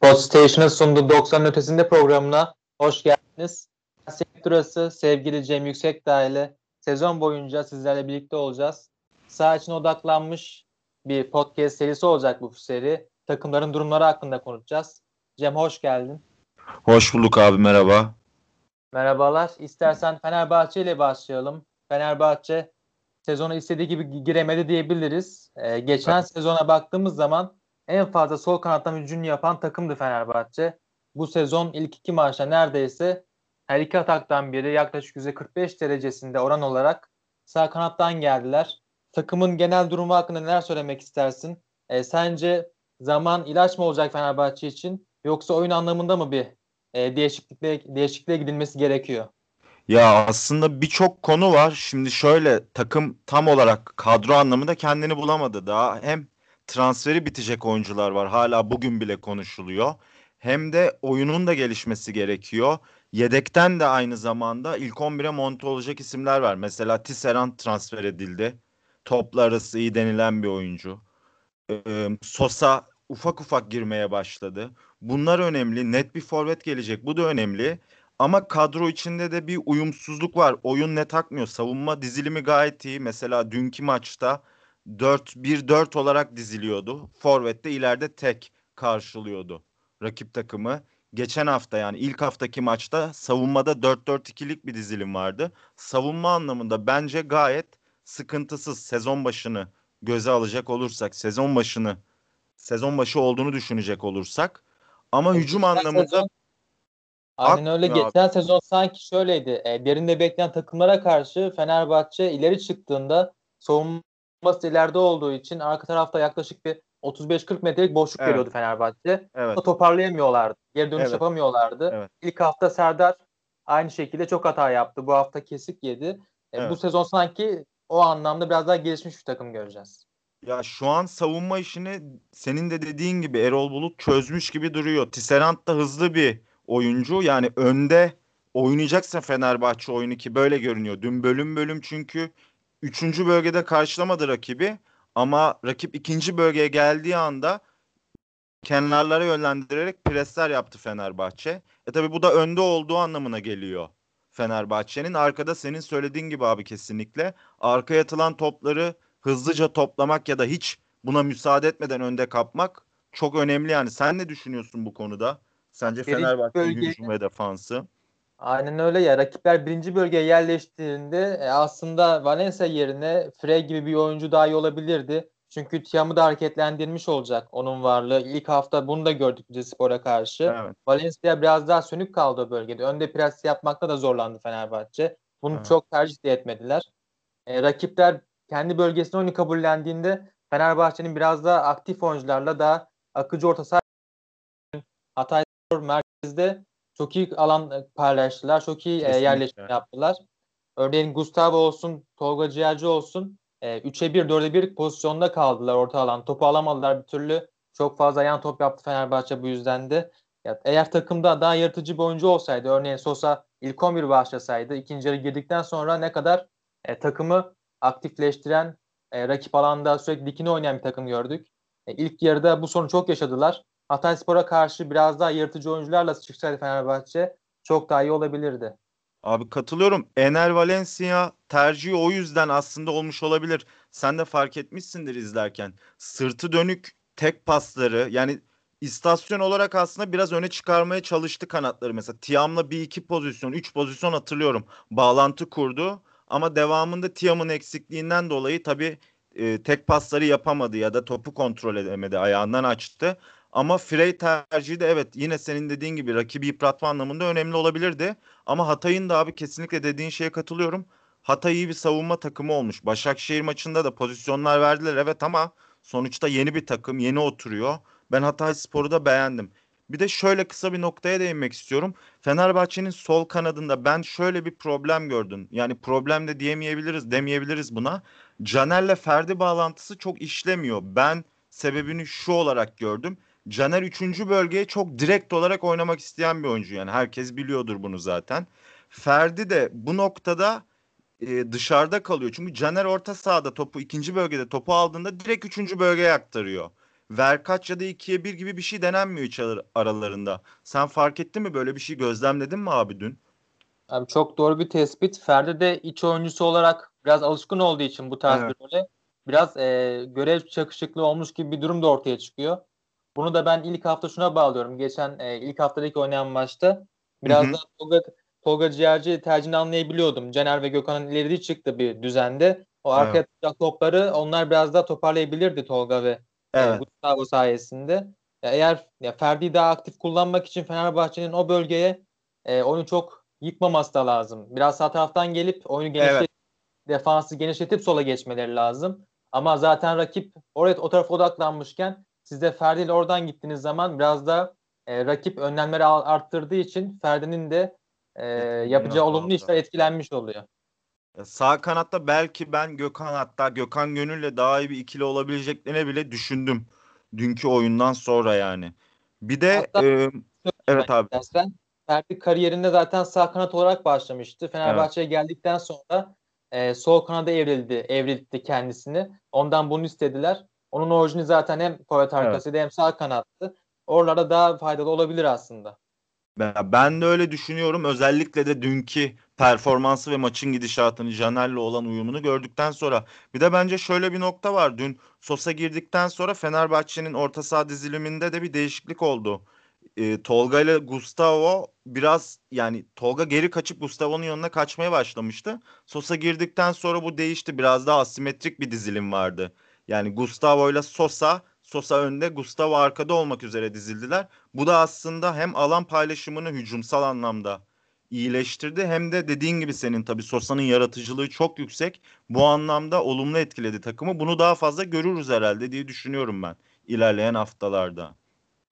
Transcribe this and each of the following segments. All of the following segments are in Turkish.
Podstation'ın sunduğu 90 ötesinde programına hoş geldiniz. Sektörası sevgili Cem Yüksekdağ ile sezon boyunca sizlerle birlikte olacağız. Sağ için odaklanmış bir podcast serisi olacak bu seri. Takımların durumları hakkında konuşacağız. Cem hoş geldin. Hoş bulduk abi merhaba. Merhabalar. İstersen Fenerbahçe ile başlayalım. Fenerbahçe sezonu istediği gibi giremedi diyebiliriz. Ee, geçen evet. sezona baktığımız zaman en fazla sol kanattan hücum yapan takımdı Fenerbahçe. Bu sezon ilk iki maçta neredeyse her iki ataktan biri yaklaşık %45 derecesinde oran olarak sağ kanattan geldiler. Takımın genel durumu hakkında neler söylemek istersin? E, sence zaman ilaç mı olacak Fenerbahçe için yoksa oyun anlamında mı bir e, değişiklikle değişikliğe gidilmesi gerekiyor? Ya aslında birçok konu var. Şimdi şöyle takım tam olarak kadro anlamında kendini bulamadı daha. Hem transferi bitecek oyuncular var. Hala bugün bile konuşuluyor. Hem de oyunun da gelişmesi gerekiyor. Yedekten de aynı zamanda ilk 11'e monte olacak isimler var. Mesela Tisserand transfer edildi. Topla arası iyi denilen bir oyuncu. Ee, Sosa ufak ufak girmeye başladı. Bunlar önemli. Net bir forvet gelecek. Bu da önemli. Ama kadro içinde de bir uyumsuzluk var. Oyun net akmıyor. Savunma dizilimi gayet iyi. Mesela dünkü maçta 4-1-4 olarak diziliyordu. Forvet de ileride tek karşılıyordu rakip takımı. Geçen hafta yani ilk haftaki maçta savunmada 4-4-2'lik bir dizilim vardı. Savunma anlamında bence gayet sıkıntısız sezon başını göze alacak olursak, sezon başını sezon başı olduğunu düşünecek olursak ama Geçen hücum anlamında sezon, Aynen öyle. Geçen abi. sezon sanki şöyleydi. E, derinde bekleyen takımlara karşı Fenerbahçe ileri çıktığında savunma savunması ileride olduğu için arka tarafta yaklaşık bir 35-40 metrelik boşluk evet. veriyordu Fenerbahçe. Evet. toparlayamıyorlardı. Geri dönüş evet. yapamıyorlardı. Evet. İlk hafta Serdar aynı şekilde çok hata yaptı. Bu hafta kesik yedi. E, evet. Bu sezon sanki o anlamda biraz daha gelişmiş bir takım göreceğiz. Ya şu an savunma işini senin de dediğin gibi Erol Bulut çözmüş gibi duruyor. Tisserand da hızlı bir oyuncu. Yani önde oynayacaksa Fenerbahçe oyunu ki böyle görünüyor. Dün bölüm bölüm çünkü üçüncü bölgede karşılamadı rakibi ama rakip ikinci bölgeye geldiği anda kenarlara yönlendirerek presler yaptı Fenerbahçe. E tabi bu da önde olduğu anlamına geliyor Fenerbahçe'nin. Arkada senin söylediğin gibi abi kesinlikle arkaya atılan topları hızlıca toplamak ya da hiç buna müsaade etmeden önde kapmak çok önemli yani. Sen ne düşünüyorsun bu konuda? Sence Fenerbahçe hücum ve defansı? Aynen öyle ya. Rakipler birinci bölgeye yerleştiğinde e, aslında Valencia yerine Frey gibi bir oyuncu daha iyi olabilirdi. Çünkü Tiam'ı da hareketlendirmiş olacak onun varlığı. İlk hafta bunu da gördük Spor'a karşı. Evet. Valencia biraz daha sönük kaldı o bölgede. Önde pres yapmakta da zorlandı Fenerbahçe. Bunu evet. çok tercih de etmediler. E, rakipler kendi bölgesinde oyunu kabullendiğinde Fenerbahçe'nin biraz daha aktif oyuncularla daha akıcı orta saha Hatay merkezde çok iyi alan e, paylaştılar. Çok iyi e, yerleşme yaptılar. Örneğin Gustavo olsun, Tolga Ciğerci olsun e, 3'e 1, 4'e 1 pozisyonda kaldılar orta alan. Topu alamadılar bir türlü. Çok fazla yan top yaptı Fenerbahçe bu yüzden de. Ya, eğer takımda daha yaratıcı bir oyuncu olsaydı, örneğin Sosa ilk 11 başlasaydı, ikinci yarı girdikten sonra ne kadar e, takımı aktifleştiren, e, rakip alanda sürekli dikine oynayan bir takım gördük. E, ilk yarıda bu sorunu çok yaşadılar. Hatayspor'a karşı biraz daha yırtıcı oyuncularla çıksaydı Fenerbahçe çok daha iyi olabilirdi. Abi katılıyorum. Ener Valencia tercihi o yüzden aslında olmuş olabilir. Sen de fark etmişsindir izlerken. Sırtı dönük tek pasları yani istasyon olarak aslında biraz öne çıkarmaya çalıştı kanatları. Mesela Tiam'la bir iki pozisyon, üç pozisyon hatırlıyorum. Bağlantı kurdu. Ama devamında Tiam'ın eksikliğinden dolayı tabii e, tek pasları yapamadı ya da topu kontrol edemedi. Ayağından açtı. Ama Frey tercihi de evet yine senin dediğin gibi rakibi yıpratma anlamında önemli olabilirdi. Ama Hatay'ın da abi kesinlikle dediğin şeye katılıyorum. Hatay iyi bir savunma takımı olmuş. Başakşehir maçında da pozisyonlar verdiler evet ama sonuçta yeni bir takım yeni oturuyor. Ben Hatay Spor'u da beğendim. Bir de şöyle kısa bir noktaya değinmek istiyorum. Fenerbahçe'nin sol kanadında ben şöyle bir problem gördüm. Yani problem de diyemeyebiliriz, demeyebiliriz buna. Caner'le Ferdi bağlantısı çok işlemiyor. Ben sebebini şu olarak gördüm. Caner 3. bölgeye çok direkt olarak oynamak isteyen bir oyuncu yani herkes biliyordur bunu zaten. Ferdi de bu noktada e, dışarıda kalıyor. Çünkü Caner orta sahada topu ikinci bölgede topu aldığında direkt üçüncü bölgeye aktarıyor. ver kaç ya da ikiye bir gibi bir şey denenmiyor hiç ar- aralarında. Sen fark ettin mi böyle bir şey gözlemledin mi abi dün? Abi çok doğru bir tespit. Ferdi de iç oyuncusu olarak biraz alışkın olduğu için bu tarz Evet. bir role biraz e, görev çakışıklığı olmuş gibi bir durum da ortaya çıkıyor. Bunu da ben ilk hafta şuna bağlıyorum. Geçen e, ilk haftadaki oynayan maçta biraz Hı hı. da Tolga, Tolga Ciğerci tercihini anlayabiliyordum. Caner ve Gökhan'ın ileri çıktı bir düzende. O Evet. arkaya atacak topları onlar biraz daha toparlayabilirdi Tolga ve e, Evet. Gustavo sayesinde. Ya eğer ya Ferdi'yi daha aktif kullanmak için Fenerbahçe'nin o bölgeye e, oyunu çok yıkmaması da lazım. Biraz sağ taraftan gelip oyunu genişletip defansı genişletip sola geçmeleri lazım. Ama zaten rakip oraya o tarafa odaklanmışken siz de Ferdi ile oradan gittiğiniz zaman biraz da e, rakip önlemleri arttırdığı için Ferdi'nin de e, yapacağı olumlu işler etkilenmiş oluyor. Sağ kanatta belki ben Gökhan hatta Gökhan Gönül'le daha iyi bir ikili olabileceklerini bile düşündüm. Dünkü oyundan sonra yani. Bir de Hatta- e, evet abi. Dersen Ferdi kariyerinde zaten sağ kanat olarak başlamıştı. Fenerbahçe'ye geldikten sonra e, sol kanada evrildi, evrildi kendisini. Ondan bunu istediler. Onun orijini zaten hem forvet arkasıydı hem sağ kanattı. Oralarda daha faydalı olabilir aslında. Ben, ben de öyle düşünüyorum. Özellikle de dünkü performansı ve maçın gidişatını Caner'le olan uyumunu gördükten sonra. Bir de bence şöyle bir nokta var. Dün Sosa girdikten sonra Fenerbahçe'nin orta saha diziliminde de bir değişiklik oldu. Ee, Tolga ile Gustavo biraz yani Tolga geri kaçıp Gustavo'nun yanına kaçmaya başlamıştı. Sosa girdikten sonra bu değişti. Biraz daha asimetrik bir dizilim vardı. Yani Gustavo ile Sosa, Sosa önde, Gustavo arkada olmak üzere dizildiler. Bu da aslında hem alan paylaşımını hücumsal anlamda iyileştirdi hem de dediğin gibi senin tabii Sosa'nın yaratıcılığı çok yüksek. Bu anlamda olumlu etkiledi takımı. Bunu daha fazla görürüz herhalde diye düşünüyorum ben ilerleyen haftalarda.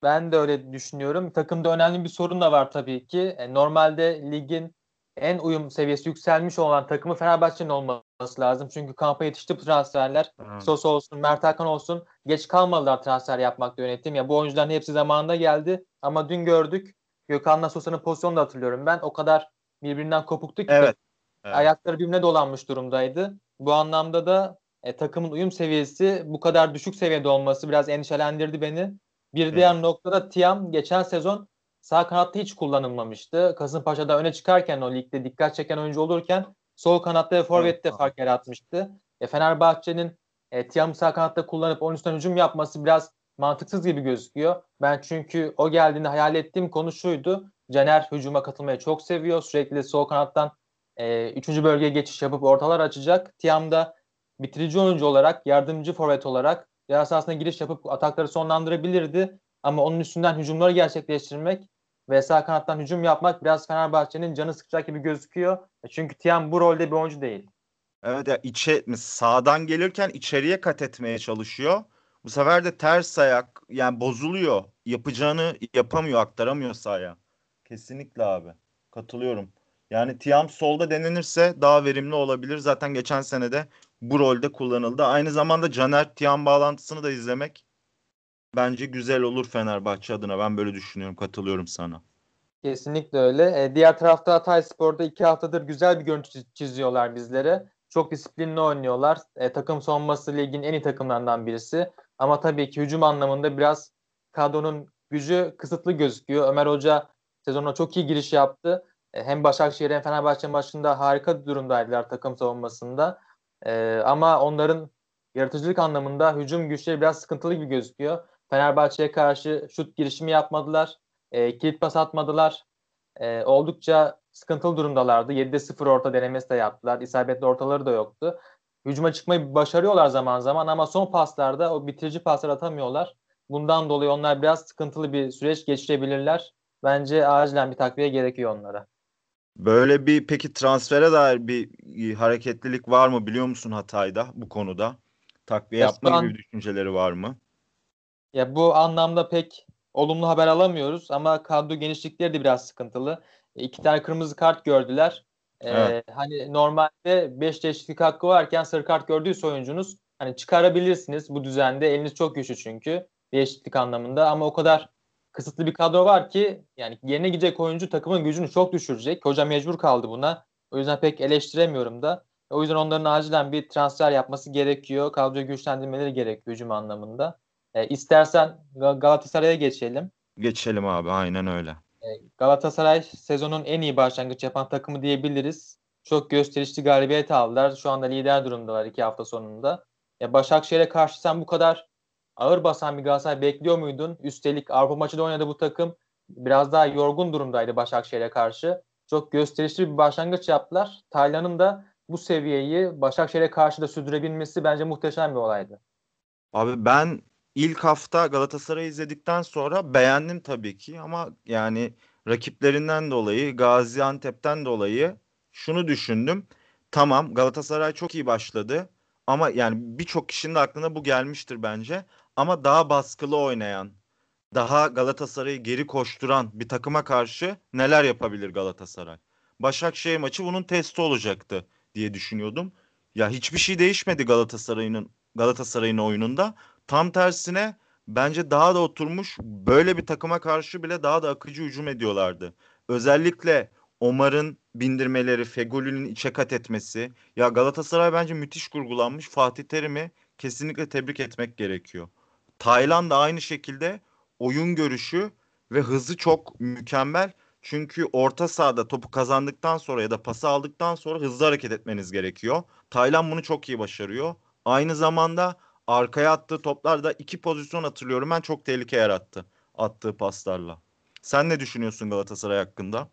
Ben de öyle düşünüyorum. Takımda önemli bir sorun da var tabii ki. E, normalde ligin en uyum seviyesi yükselmiş olan takımı Fenerbahçe'nin olması lazım. Çünkü kampa yetişti bu transferler. Evet. Sosa olsun, Mert Hakan olsun. Geç kalmadılar transfer yapmakta yönetim. Ya bu oyuncuların hepsi zamanında geldi. Ama dün gördük. Gökhan'la Sosa'nın pozisyonunu da hatırlıyorum ben. O kadar birbirinden kopuktu ki Evet. Evet. ayakları birbirine dolanmış durumdaydı. Bu anlamda da e, takımın uyum seviyesi bu kadar düşük seviyede olması biraz endişelendirdi beni. Bir diğer noktada Tiam geçen sezon sağ kanatta hiç kullanılmamıştı. Kasımpaşa'da öne çıkarken o ligde dikkat çeken oyuncu olurken sol kanatta ve forvette Evet. fark yaratmıştı. E, Fenerbahçe'nin e, Tiam'ı sağ kanatta kullanıp onun üstüne hücum yapması biraz mantıksız gibi gözüküyor. Ben çünkü o geldiğinde hayal ettiğim konu şuydu. Caner hücuma katılmayı çok seviyor. Sürekli sol kanattan e, üçüncü bölgeye geçiş yapıp ortalar açacak. Tiam da bitirici oyuncu olarak, yardımcı forvet olarak yarı sahasına giriş yapıp atakları sonlandırabilirdi. Ama onun üstünden hücumları gerçekleştirmek ve sağ kanattan hücum yapmak biraz Fenerbahçe'nin canı sıkacak gibi gözüküyor. E, Çünkü Tiam bu rolde bir oyuncu değil. Evet ya içe sağdan gelirken içeriye kat etmeye çalışıyor. Bu sefer de ters ayak yani bozuluyor. Yapacağını yapamıyor, aktaramıyor sahaya. Kesinlikle abi. Katılıyorum. Yani Tiam solda denenirse daha verimli olabilir. Zaten geçen sene de bu rolde kullanıldı. Aynı zamanda Caner Tiam bağlantısını da izlemek bence güzel olur Fenerbahçe adına. Ben böyle düşünüyorum. Katılıyorum sana. Kesinlikle öyle. E, diğer tarafta Hatay Spor'da iki haftadır güzel bir görüntü çiz- çiziyorlar bizlere. Çok disiplinli oynuyorlar. E, takım savunması ligin en iyi takımlarından birisi. Ama tabii ki hücum anlamında biraz kadronun gücü kısıtlı gözüküyor. Ömer Hoca sezona çok iyi giriş yaptı. E, hem Başakşehir hem Fenerbahçe maçında harika durumdaydılar takım savunmasında. E, ama onların yaratıcılık anlamında hücum güçleri biraz sıkıntılı gibi gözüküyor. Fenerbahçe'ye karşı şut girişimi yapmadılar. E, kilit pas atmadılar. E, oldukça sıkıntılı durumdalardı. 7'de 0 orta denemesi de yaptılar. İsabetli ortaları da yoktu. Hücuma çıkmayı başarıyorlar zaman zaman ama son paslarda o bitirici paslar atamıyorlar. Bundan dolayı onlar biraz sıkıntılı bir süreç geçirebilirler. Bence acilen bir takviye gerekiyor onlara. Böyle bir peki transfere dair bir hareketlilik var mı biliyor musun Hatay'da bu konuda? Takviye Ya yapma gibi düşünceleri var mı? Ya bu anlamda pek olumlu haber alamıyoruz ama kadro genişlikleri de biraz sıkıntılı. E, İki tane kırmızı kart gördüler. E, Evet. Hani normalde 5 değişiklik hakkı varken sarı kart gördüyse oyuncunuz hani çıkarabilirsiniz bu düzende. Eliniz çok güçlü çünkü değişiklik anlamında ama o kadar kısıtlı bir kadro var ki yani yerine gidecek oyuncu takımın gücünü çok düşürecek. Hoca mecbur kaldı buna. O yüzden pek eleştiremiyorum da. O yüzden onların acilen bir transfer yapması gerekiyor. Kadroyu güçlendirmeleri gerekiyor hücum anlamında. E, istersen Galatasaray'a geçelim. Geçelim abi aynen öyle. E, Galatasaray sezonun en iyi başlangıç yapan takımı diyebiliriz. Çok gösterişli galibiyet aldılar. Şu anda lider durumdalar iki hafta sonunda. E, Başakşehir'e karşı sen bu kadar ağır basan bir Galatasaray bekliyor muydun? Üstelik Avrupa maçı da oynadı bu takım. Biraz daha yorgun durumdaydı Başakşehir'e karşı. Çok gösterişli bir başlangıç yaptılar. Taylan'ın da bu seviyeyi Başakşehir'e karşı da sürdürebilmesi bence muhteşem bir olaydı. Abi ben ilk hafta Galatasaray'ı izledikten sonra beğendim tabii ki ama yani rakiplerinden dolayı Gaziantep'ten dolayı şunu düşündüm. Tamam Galatasaray çok iyi başladı ama yani birçok kişinin de aklına bu gelmiştir bence. Ama daha baskılı oynayan, daha Galatasaray'ı geri koşturan bir takıma karşı neler yapabilir Galatasaray? Başakşehir maçı bunun testi olacaktı diye düşünüyordum. Ya hiçbir şey değişmedi Galatasaray'ın Galatasaray'ın oyununda. Tam tersine bence daha da oturmuş böyle bir takıma karşı bile daha da akıcı hücum ediyorlardı. Özellikle Omar'ın bindirmeleri, Fegoli'nin içe kat etmesi. Ya Galatasaray bence müthiş kurgulanmış. Fatih Terim'i kesinlikle tebrik etmek gerekiyor. Tayland da aynı şekilde oyun görüşü ve hızı çok mükemmel. Çünkü orta sahada topu kazandıktan sonra ya da pası aldıktan sonra hızlı hareket etmeniz gerekiyor. Tayland bunu çok iyi başarıyor. Aynı zamanda arkaya attığı toplarda iki pozisyon hatırlıyorum ben çok tehlike yarattı attığı paslarla. Sen ne düşünüyorsun Galatasaray hakkında?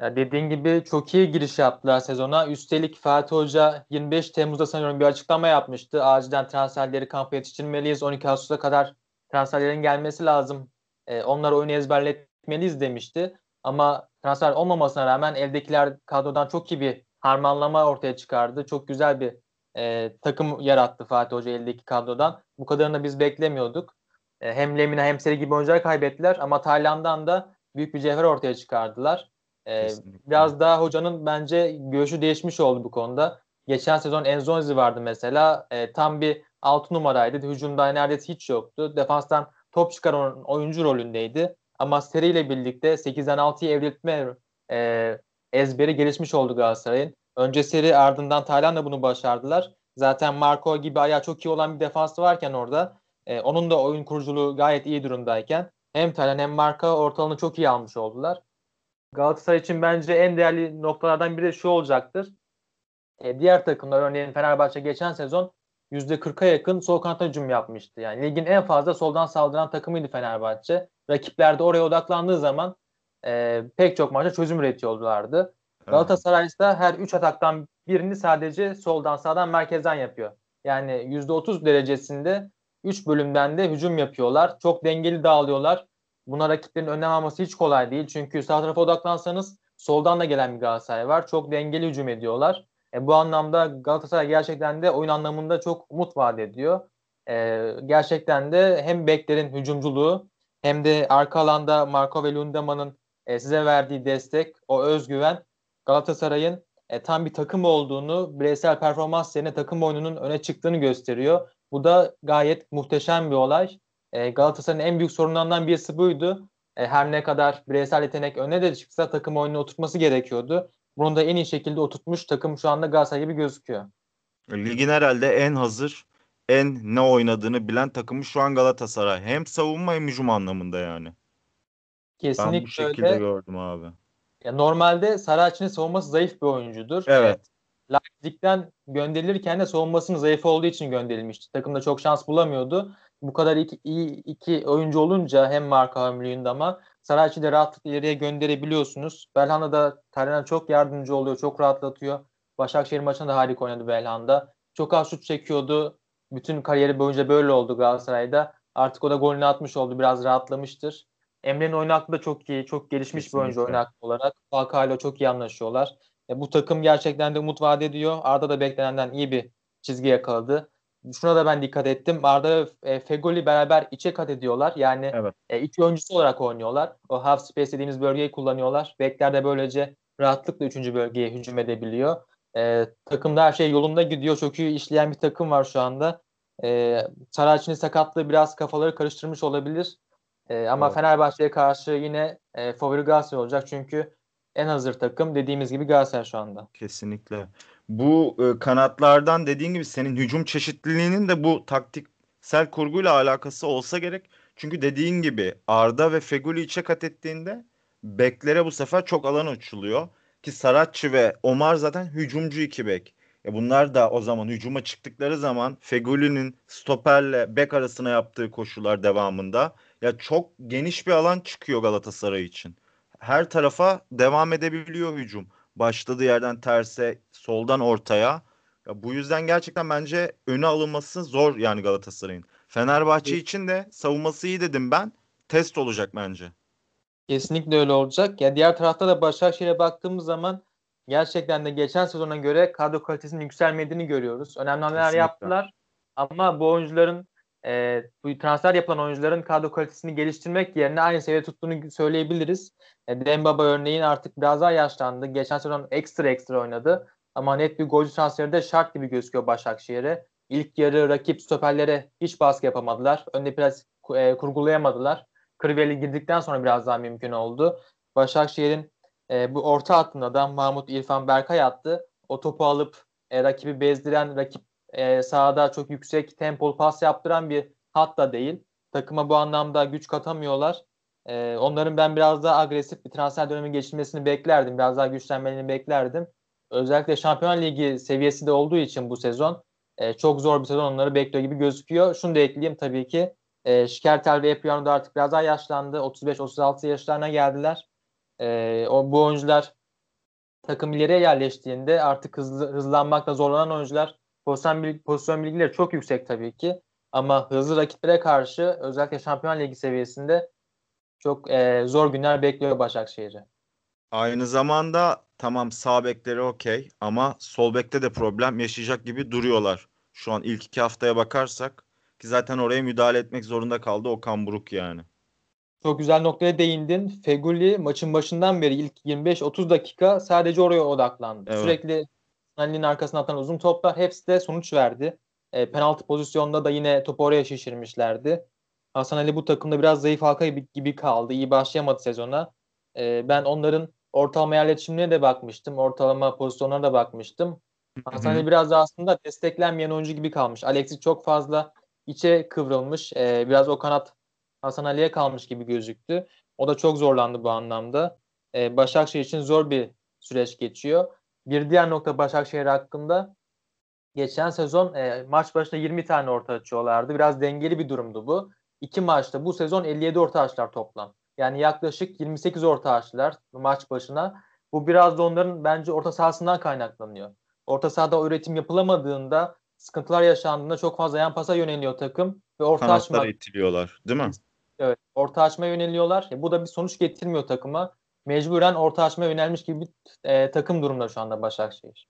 Ya dediğin gibi çok iyi giriş yaptılar sezona. Üstelik Fatih Hoca 25 Temmuz'da sanıyorum bir açıklama yapmıştı. Acilen transferleri kampa yetiştirmeliyiz. 12 Ağustos'a kadar transferlerin gelmesi lazım. E, onları oyunu ezberletmeliyiz demişti. Ama transfer olmamasına rağmen eldekiler kadrodan çok iyi bir harmanlama ortaya çıkardı. Çok güzel bir e, takım yarattı Fatih Hoca eldeki kadrodan. Bu kadarını biz beklemiyorduk. E, hem Lemina hem Seri gibi oyuncular kaybettiler ama Tayland'dan da büyük bir cevher ortaya çıkardılar. E, biraz daha hocanın bence görüşü değişmiş oldu bu konuda. Geçen sezon Enzonzi vardı mesela. E, tam bir 6 numaraydı. Hücumda neredeyse hiç yoktu. Defanstan top çıkaran oyuncu rolündeydi. Ama seriyle birlikte 8'den 6'ya evriltme e, ezberi gelişmiş oldu Galatasaray'ın. Önce seri ardından Tayland'la bunu başardılar. Zaten Marco gibi ayağı çok iyi olan bir defansı varken orada e, onun da oyun kuruculuğu gayet iyi durumdayken hem Tayland hem Marco ortalığını çok iyi almış oldular. Galatasaray için bence en değerli noktalardan biri şu olacaktır. E, diğer takımlar örneğin Fenerbahçe geçen sezon %40'a yakın sol kanatta hücum yapmıştı. Yani ligin en fazla soldan saldıran takımıydı Fenerbahçe. Rakipler de oraya odaklandığı zaman e, pek çok maçta çözüm üretiyorlardı. Evet. Galatasaray ise her 3 ataktan birini sadece soldan sağdan merkezden yapıyor. Yani %30 derecesinde 3 bölümden de hücum yapıyorlar. Çok dengeli dağılıyorlar. Buna rakiplerin önlem alması hiç kolay değil. Çünkü sağ tarafa odaklansanız soldan da gelen bir Galatasaray var. Çok dengeli hücum ediyorlar. E, bu anlamda Galatasaray gerçekten de oyun anlamında çok umut vaat ediyor. E, gerçekten de hem beklerin hücumculuğu hem de arka alanda Marco ve Lundemann'ın e, size verdiği destek, o özgüven Galatasaray'ın e, tam bir takım olduğunu, bireysel performans yerine takım oyununun öne çıktığını gösteriyor. Bu da gayet muhteşem bir olay. E, Galatasaray'ın en büyük sorunlarından birisi buydu. E, her ne kadar bireysel yetenek öne de çıksa takım oyununa oturtması gerekiyordu. Bunu da en iyi şekilde oturtmuş takım şu anda Galatasaray gibi gözüküyor. Ligin herhalde en hazır, en ne oynadığını bilen takımı şu an Galatasaray. Hem savunma hem hücum anlamında yani. Kesinlikle ben bu şekilde öyle. gördüm abi. Ya normalde Saracchi'nin savunması zayıf bir oyuncudur. Evet. Leipzig'ten gönderilirken de savunmasının zayıf olduğu için gönderilmişti. Takımda çok şans bulamıyordu. Bu kadar iki, iyi iki oyuncu olunca hem Marka hem Luyendam'a Sarayçı da rahatlıkla ileriye gönderebiliyorsunuz. Belhanda da Taylan'a çok yardımcı oluyor, çok rahatlatıyor. Başakşehir maçında da harika oynadı Belhanda. Çok az şut çekiyordu. Bütün kariyeri boyunca böyle oldu Galatasaray'da. Artık o da golünü atmış oldu. Biraz rahatlamıştır. Emre'nin oyun aklı da çok iyi. Çok gelişmiş Kesinlikle. bir oyuncu oyun aklı olarak. Falcao çok iyi anlaşıyorlar. E, bu takım gerçekten de umut vaat ediyor. Arda da beklenenden iyi bir çizgi yakaladı şuna da ben dikkat ettim. Arda e, Fegoli beraber içe kat ediyorlar. Yani evet. e, iki oyuncusu olarak oynuyorlar. O half space dediğimiz bölgeyi kullanıyorlar. Bekler de böylece rahatlıkla üçüncü bölgeye hücum edebiliyor. E, takımda her şey yolunda gidiyor. Çok iyi işleyen bir takım var şu anda. E, Sarayçı'nın sakatlığı biraz kafaları karıştırmış olabilir. E, ama evet. Fenerbahçe'ye karşı yine e, favori Galatasaray olacak. Çünkü en hazır takım dediğimiz gibi Galatasaray şu anda. Kesinlikle bu e, kanatlardan dediğin gibi senin hücum çeşitliliğinin de bu taktik taktiksel kurguyla alakası olsa gerek. Çünkü dediğin gibi Arda ve Feguli içe kat ettiğinde beklere bu sefer çok alan açılıyor. Ki Saratçı ve Omar zaten hücumcu iki bek. E bunlar da o zaman hücuma çıktıkları zaman Feguli'nin stoperle bek arasına yaptığı koşular devamında ya çok geniş bir alan çıkıyor Galatasaray için. Her tarafa devam edebiliyor hücum. Başladığı yerden terse, soldan ortaya. Ya bu yüzden gerçekten bence öne alınması zor yani Galatasaray'ın. Fenerbahçe evet. için de savunması iyi dedim ben. Test olacak bence. Kesinlikle öyle olacak. Ya diğer tarafta da Başakşehir'e baktığımız zaman gerçekten de geçen sezona göre kadro kalitesinin yükselmediğini görüyoruz. Önemli hamleler yaptılar ama bu oyuncuların e, bu transfer yapılan oyuncuların kadro kalitesini geliştirmek yerine aynı seviyede tuttuğunu söyleyebiliriz. E, Dembaba örneğin artık biraz daha yaşlandı. Geçen sezon ekstra ekstra oynadı. Ama net bir golcü transferi de şart gibi gözüküyor Başakşehir'e. İlk yarı rakip stoperlere hiç baskı yapamadılar. Önde biraz e, kurgulayamadılar. Kriveli girdikten sonra biraz daha mümkün oldu. Başakşehir'in e, bu orta hattında da Mahmut İrfan Berkay attı. O topu alıp e, rakibi bezdiren, rakip e, sahada çok yüksek tempolu pas yaptıran bir hat da değil. Takıma bu anlamda güç katamıyorlar. E, onların ben biraz daha agresif bir transfer dönemi geçirmesini beklerdim. Biraz daha güçlenmelerini beklerdim. Özellikle Şampiyonlar Ligi seviyesi de olduğu için bu sezon e, çok zor bir sezon onları bekliyor gibi gözüküyor. Şunu da ekleyeyim tabii ki. E, Şikertel ve Epiano da artık biraz daha yaşlandı. 35-36 yaşlarına geldiler. E, o bu oyuncular takım ileriye yerleştiğinde artık hızlı, hızlanmakta zorlanan oyuncular pozisyon, pozisyon bilgileri çok yüksek tabii ki. Ama hızlı rakiplere karşı özellikle Şampiyonlar Ligi seviyesinde çok e, zor günler bekliyor Başakşehir'i. Aynı zamanda tamam sağ bekleri okey ama sol bekte de problem yaşayacak gibi duruyorlar. Şu an ilk iki haftaya bakarsak ki zaten oraya müdahale etmek zorunda kaldı Okan Buruk yani. Çok güzel noktaya değindin. Feguli maçın başından beri ilk 25-30 dakika sadece oraya odaklandı. Evet. Sürekli Ali'nin arkasına atan uzun toplar hepsi de sonuç verdi. E, penaltı pozisyonunda da yine topu oraya şişirmişlerdi. Hasan Ali bu takımda biraz zayıf halka gibi kaldı. İyi başlayamadı sezona. E, ben onların ortalama yerleşimine de bakmıştım. Ortalama pozisyonlarına da bakmıştım. Hasan Ali biraz da aslında desteklenmeyen oyuncu gibi kalmış. Alexis çok fazla içe kıvrılmış. E, biraz o kanat Hasan Ali'ye kalmış gibi gözüktü. O da çok zorlandı bu anlamda. E, Başakşehir için zor bir süreç geçiyor. Bir diğer nokta Başakşehir hakkında geçen sezon e, maç başına 20 tane orta açıyorlardı. Biraz dengeli bir durumdu bu. İki maçta bu sezon 57 orta açtılar toplam. Yani yaklaşık 28 orta açtılar maç başına. Bu biraz da onların bence orta sahasından kaynaklanıyor. Orta sahada üretim yapılamadığında sıkıntılar yaşandığında çok fazla yan pasa yöneliyor takım ve orta Kanatlar açma itiliyorlar, değil mi? Evet, orta açma yöneliyorlar. E, bu da bir sonuç getirmiyor takıma. Mecburen orta açma yönelmiş gibi bir e, takım durumda şu anda Başakşehir.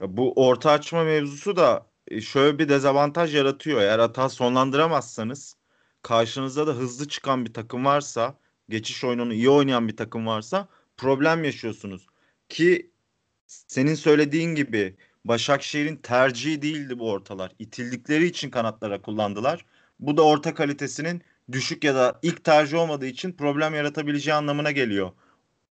Bu orta açma mevzusu da e, şöyle bir dezavantaj yaratıyor. Eğer hata sonlandıramazsanız karşınızda da hızlı çıkan bir takım varsa, geçiş oyununu iyi oynayan bir takım varsa problem yaşıyorsunuz. Ki senin söylediğin gibi Başakşehir'in tercihi değildi bu ortalar. İtildikleri için kanatlara kullandılar. Bu da orta kalitesinin düşük ya da ilk tercih olmadığı için problem yaratabileceği anlamına geliyor.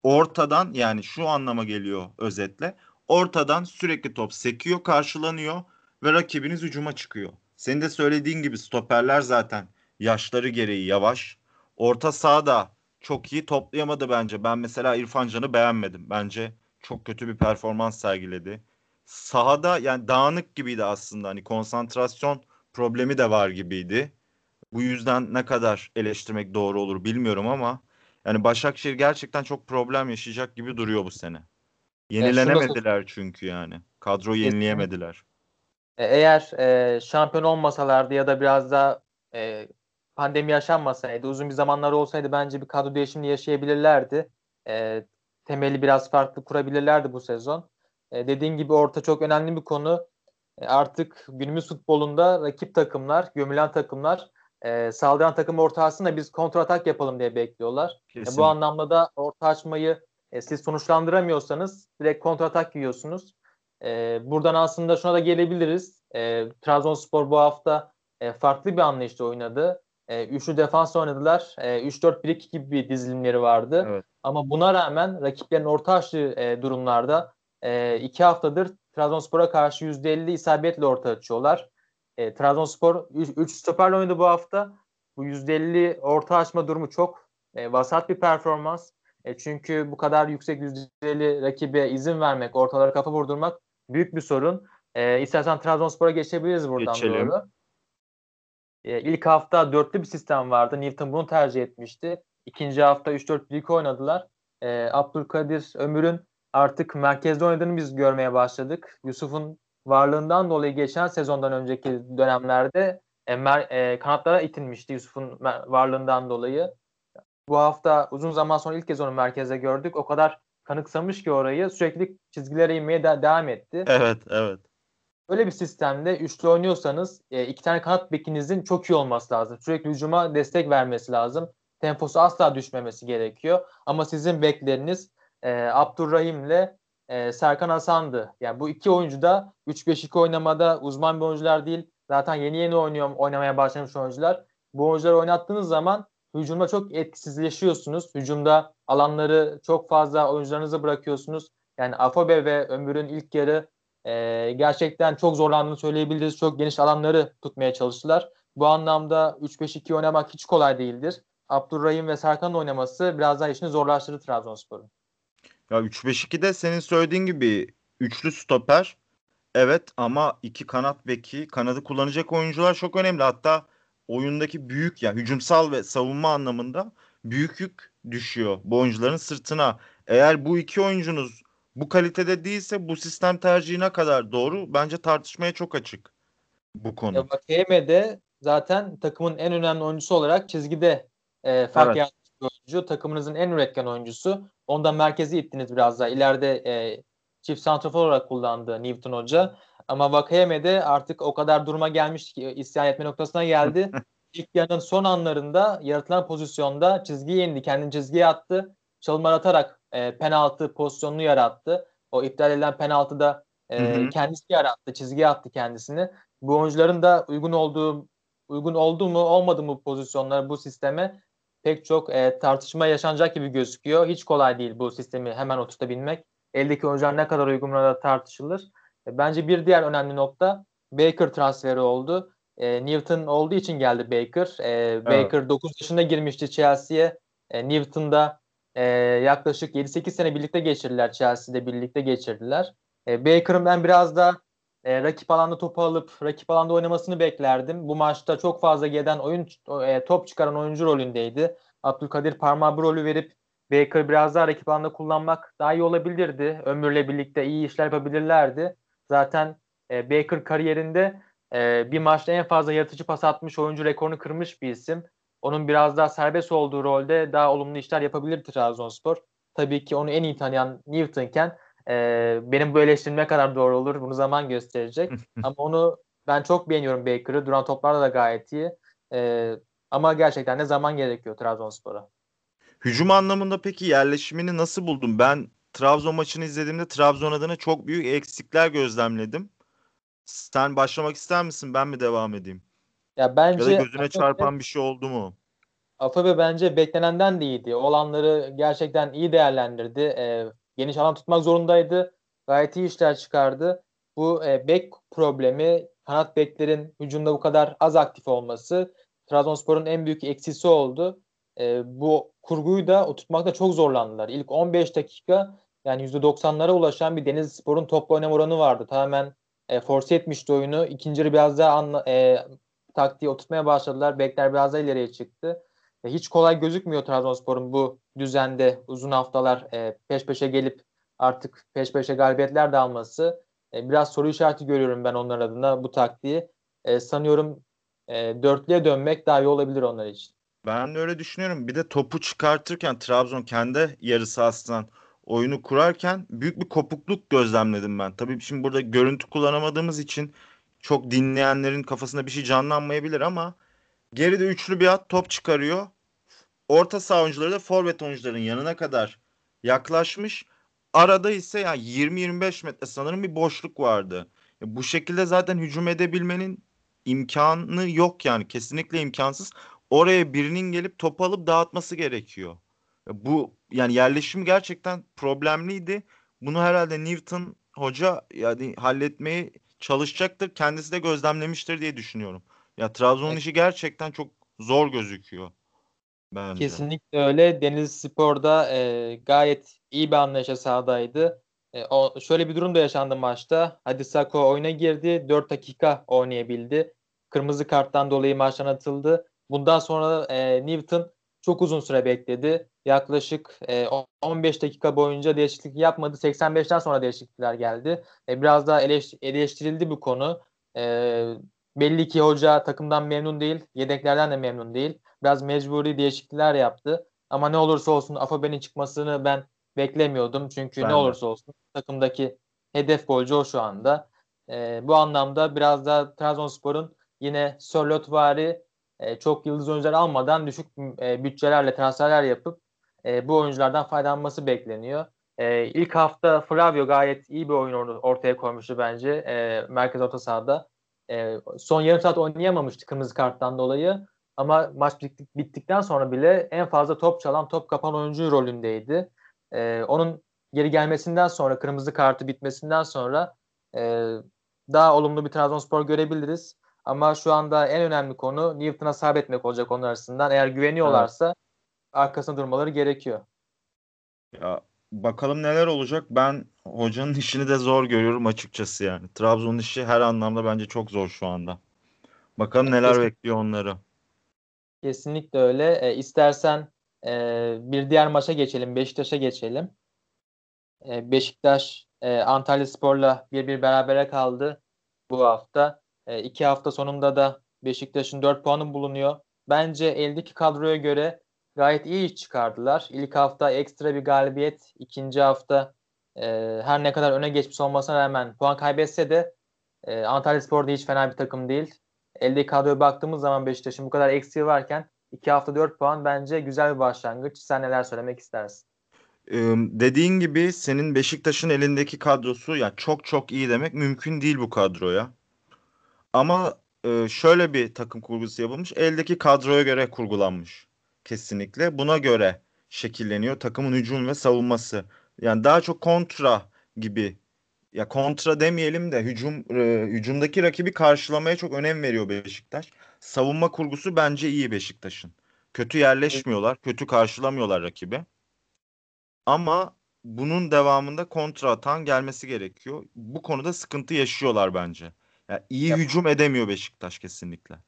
Ortadan yani şu anlama geliyor özetle. Ortadan sürekli top sekiyor, karşılanıyor ve rakibiniz hücuma çıkıyor. Senin de söylediğin gibi stoperler zaten yaşları gereği yavaş. Orta sahada çok iyi toplayamadı bence. Ben mesela İrfan Can'ı beğenmedim. Bence çok kötü bir performans sergiledi. Sahada yani dağınık gibiydi aslında. Hani konsantrasyon problemi de var gibiydi. Bu yüzden ne kadar eleştirmek doğru olur bilmiyorum ama yani Başakşehir gerçekten çok problem yaşayacak gibi duruyor bu sene. Yenilenemediler çünkü yani. Kadroyu yenileyemediler. E, eğer e, şampiyon olmasalardı ya da biraz da e, pandemi yaşanmasaydı, uzun bir zamanlar olsaydı bence bir kadro değişimini yaşayabilirlerdi. E, temeli biraz farklı kurabilirlerdi bu sezon. E, dediğin gibi orta çok önemli bir konu. E, artık günümüz futbolunda rakip takımlar, gömülen takımlar e, saldıran takım orta açsın biz kontratak yapalım diye bekliyorlar. E, bu anlamda da orta açmayı e, siz sonuçlandıramıyorsanız direkt kontratak yiyorsunuz. E, buradan aslında şuna da gelebiliriz. E, Trabzonspor bu hafta e, farklı bir anlayışta oynadı. E, üçlü defans oynadılar. E, 3-4-1-2 gibi bir dizilimleri vardı. Evet. Ama buna rağmen rakiplerin orta açtığı e, durumlarda e, iki haftadır Trabzonspor'a karşı %50 isabetle orta açıyorlar. E, Trabzonspor 3 stoperle oynadı bu hafta. Bu %50 orta açma durumu çok e, vasat bir performans. E, çünkü bu kadar yüksek %50 rakibe izin vermek, ortalara kafa vurdurmak büyük bir sorun. E, istersen Trabzonspor'a geçebiliriz buradan Geçelim. doğru. E, ilk hafta dörtlü bir sistem vardı. Newton bunu tercih etmişti. İkinci hafta 3-4-1-2 oynadılar. E, Abdülkadir Ömür'ün artık merkezde oynadığını biz görmeye başladık. Yusuf'un varlığından dolayı geçen sezondan önceki dönemlerde e, mer, e, kanatlara itilmişti Yusuf'un varlığından dolayı. Bu hafta uzun zaman sonra ilk kez onu merkezde gördük. O kadar kanıksamış ki orayı sürekli çizgilere inmeye de devam etti. Evet, evet. Öyle bir sistemde üçlü oynuyorsanız e, iki tane kanat bekinizin çok iyi olması lazım. Sürekli hücuma destek vermesi lazım. Temposu asla düşmemesi gerekiyor. Ama sizin bekleriniz e, Abdurrahim ile e, Serkan Hasan'dı. Yani bu iki oyuncu da 3-5-2 oynamada uzman bir oyuncular değil. Zaten yeni yeni oynuyor, oynamaya başlamış oyuncular. Bu oyuncuları oynattığınız zaman hücumda çok etkisizleşiyorsunuz. Hücumda alanları çok fazla oyuncularınızı bırakıyorsunuz. Yani Afobe ve Ömür'ün ilk yarı e, gerçekten çok zorlandığını söyleyebiliriz. Çok geniş alanları tutmaya çalıştılar. Bu anlamda 3-5-2 oynamak hiç kolay değildir. Abdurrahim ve Serkan'ın oynaması biraz daha işini zorlaştırdı Trabzonspor'un. Ya 3-5-2'de senin söylediğin gibi üçlü stoper evet ama iki kanat beki kanadı kullanacak oyuncular çok önemli. Hatta oyundaki büyük ya yani hücumsal ve savunma anlamında büyük yük düşüyor bu oyuncuların sırtına. Eğer bu iki oyuncunuz bu kalitede değilse bu sistem tercihine kadar doğru bence tartışmaya çok açık bu konu. Ya bak de zaten takımın en önemli oyuncusu olarak çizgide e, fark evet. Oyuncu. Takımınızın en üretken oyuncusu. Ondan merkezi ittiniz biraz daha. İleride e, çift santrafor olarak kullandı Newton Hoca. Ama Vakayeme'de artık o kadar duruma gelmiş ki isyan etme noktasına geldi. İlk yarının son anlarında yaratılan pozisyonda çizgiye indi. Kendini çizgiye attı. Çalımlar atarak e, penaltı pozisyonunu yarattı. O iptal edilen penaltıda e, kendisi yarattı. Çizgiye attı kendisini. Bu oyuncuların da uygun olduğu uygun oldu mu olmadı mı pozisyonlar bu sisteme pek çok e, tartışma yaşanacak gibi gözüküyor. Hiç kolay değil bu sistemi hemen oturtabilmek. Eldeki oyuncular ne kadar uygun da tartışılır. E, bence bir diğer önemli nokta Baker transferi oldu. E, Newton olduğu için geldi Baker. E, evet. Baker 9 yaşında girmişti Chelsea'ye. E, Newton da e, yaklaşık 7-8 sene birlikte geçirdiler. Chelsea'de birlikte geçirdiler. E, Baker'ın ben biraz da e, rakip alanda topu alıp rakip alanda oynamasını beklerdim. Bu maçta çok fazla geden oyun e, top çıkaran oyuncu rolündeydi. Abdülkadir parmağı bu rolü verip Baker biraz daha rakip alanda kullanmak daha iyi olabilirdi. Ömür'le birlikte iyi işler yapabilirlerdi. Zaten e, Baker kariyerinde e, bir maçta en fazla yaratıcı pas atmış oyuncu rekorunu kırmış bir isim. Onun biraz daha serbest olduğu rolde daha olumlu işler yapabilir Trabzonspor. Tabii ki onu en iyi tanıyan Newton'ken e, benim bu eleştirim ne kadar doğru olur bunu zaman gösterecek. ama onu ben çok beğeniyorum Baker'ı. Duran toplarda da gayet iyi. E, ama gerçekten de zaman gerekiyor Trabzonspor'a. Hücum anlamında peki yerleşimini nasıl buldun? Ben Trabzon maçını izlediğimde Trabzon adına çok büyük eksikler gözlemledim. Sen başlamak ister misin? Ben mi devam edeyim? Ya bence ya da gözüne çarpan bir şey oldu mu? Afabe bence beklenenden de iyiydi. Olanları gerçekten iyi değerlendirdi. E, geniş alan tutmak zorundaydı. Gayet iyi işler çıkardı. Bu e, bek problemi, kanat beklerin hücumda bu kadar az aktif olması Trabzonspor'un en büyük eksisi oldu. E, bu kurguyu da oturtmakta çok zorlandılar. İlk 15 dakika yani %90'lara ulaşan bir Deniz Spor'un toplu oynama oranı vardı. Tamamen e, force etmişti oyunu. İkinci biraz daha anla, e, taktiği oturtmaya başladılar. Bekler biraz daha ileriye çıktı. E, hiç kolay gözükmüyor Trabzonspor'un bu düzende uzun haftalar e, peş peşe gelip artık peş peşe galibiyetler de alması. E, biraz soru işareti görüyorum ben onlar adına bu taktiği. E, sanıyorum e, dörtlüye dönmek daha iyi olabilir onlar için. Ben de öyle düşünüyorum. Bir de topu çıkartırken Trabzon kendi yarı sahasından oyunu kurarken büyük bir kopukluk gözlemledim ben. Tabii şimdi burada görüntü kullanamadığımız için çok dinleyenlerin kafasında bir şey canlanmayabilir ama geride üçlü bir at top çıkarıyor. Orta saha oyuncuları da forvet oyuncuların yanına kadar yaklaşmış. Arada ise yani 20-25 metre sanırım bir boşluk vardı. Bu şekilde zaten hücum edebilmenin imkanı yok yani kesinlikle imkansız. Oraya birinin gelip topu alıp dağıtması gerekiyor. Bu yani yerleşim gerçekten problemliydi. Bunu herhalde Newton hoca yani halletmeyi çalışacaktır. Kendisi de gözlemlemiştir diye düşünüyorum. Ya Trabzon'un Evet. işi gerçekten çok zor gözüküyor bence. Kesinlikle öyle. Denizli Spor'da e, gayet iyi bir anlayışa sahadaydı. E, o, şöyle bir durum da yaşandı maçta. Hadi Sako oyuna girdi. 4 dakika oynayabildi. Kırmızı karttan dolayı maçtan atıldı. Bundan sonra e, Newton çok uzun süre bekledi. Yaklaşık e, 15 dakika boyunca değişiklik yapmadı. 85'ten sonra değişiklikler geldi. E, biraz daha eleş, eleştirildi bu konu. E, belli ki hoca takımdan memnun değil. Yedeklerden de memnun değil. Biraz mecburi değişiklikler yaptı. Ama ne olursa olsun Afobe'nin çıkmasını ben beklemiyordum. Çünkü Ben ne de. olursa olsun takımdaki hedef golcü o şu anda. E, bu anlamda biraz da Trabzonspor'un yine Sörlotvari e, çok yıldız oyuncular almadan düşük e, bütçelerle transferler yapıp e, bu oyunculardan faydalanması bekleniyor. E, ilk hafta Flavio gayet iyi bir oyun or- ortaya koymuştu bence e, merkez orta sahada. E, son yarım saat oynayamamıştı kırmızı karttan dolayı. Ama maç bittik, bittikten sonra bile en fazla top çalan, top kapan oyuncu rolündeydi. E, onun geri gelmesinden sonra, kırmızı kartı bitmesinden sonra e, daha olumlu bir Trabzonspor görebiliriz. Ama şu anda en önemli konu Newton'a sabretmek olacak onlar arasından. Eğer güveniyorlarsa arkasında durmaları gerekiyor. Ya bakalım neler olacak. Ben hocanın işini de zor görüyorum açıkçası yani. Trabzon'un işi her anlamda bence çok zor şu anda. Bakalım neler kesin- bekliyor onları. Kesinlikle öyle. E, istersen e, bir diğer maça geçelim. Beşiktaş'a geçelim. E, Beşiktaş e, Antalya Spor'la bir bir berabere kaldı bu hafta. E, iki hafta sonunda da Beşiktaş'ın 4 puanı bulunuyor. Bence eldeki kadroya göre gayet iyi iş çıkardılar. İlk hafta ekstra bir galibiyet. ikinci hafta e, her ne kadar öne geçmiş olmasına rağmen puan kaybetse de e, Antalya Spor da hiç fena bir takım değil. Eldeki kadroya baktığımız zaman Beşiktaş'ın bu kadar eksiği varken 2 hafta 4 puan bence güzel bir başlangıç. Sen neler söylemek istersin? Dediğin gibi senin Beşiktaş'ın elindeki kadrosu ya çok çok iyi demek mümkün değil bu kadroya. Ama şöyle bir takım kurgusu yapılmış. Eldeki kadroya göre kurgulanmış. Kesinlikle. Buna göre şekilleniyor takımın hücum ve savunması. Yani daha çok kontra gibi. Ya kontra demeyelim de hücum e, hücumdaki rakibi karşılamaya çok önem veriyor Beşiktaş. Savunma kurgusu bence iyi Beşiktaş'ın. Kötü yerleşmiyorlar, kötü karşılamıyorlar rakibi. Ama bunun devamında kontra atan gelmesi gerekiyor. Bu konuda sıkıntı yaşıyorlar bence. Yani iyi Yap. hücum edemiyor Beşiktaş kesinlikle.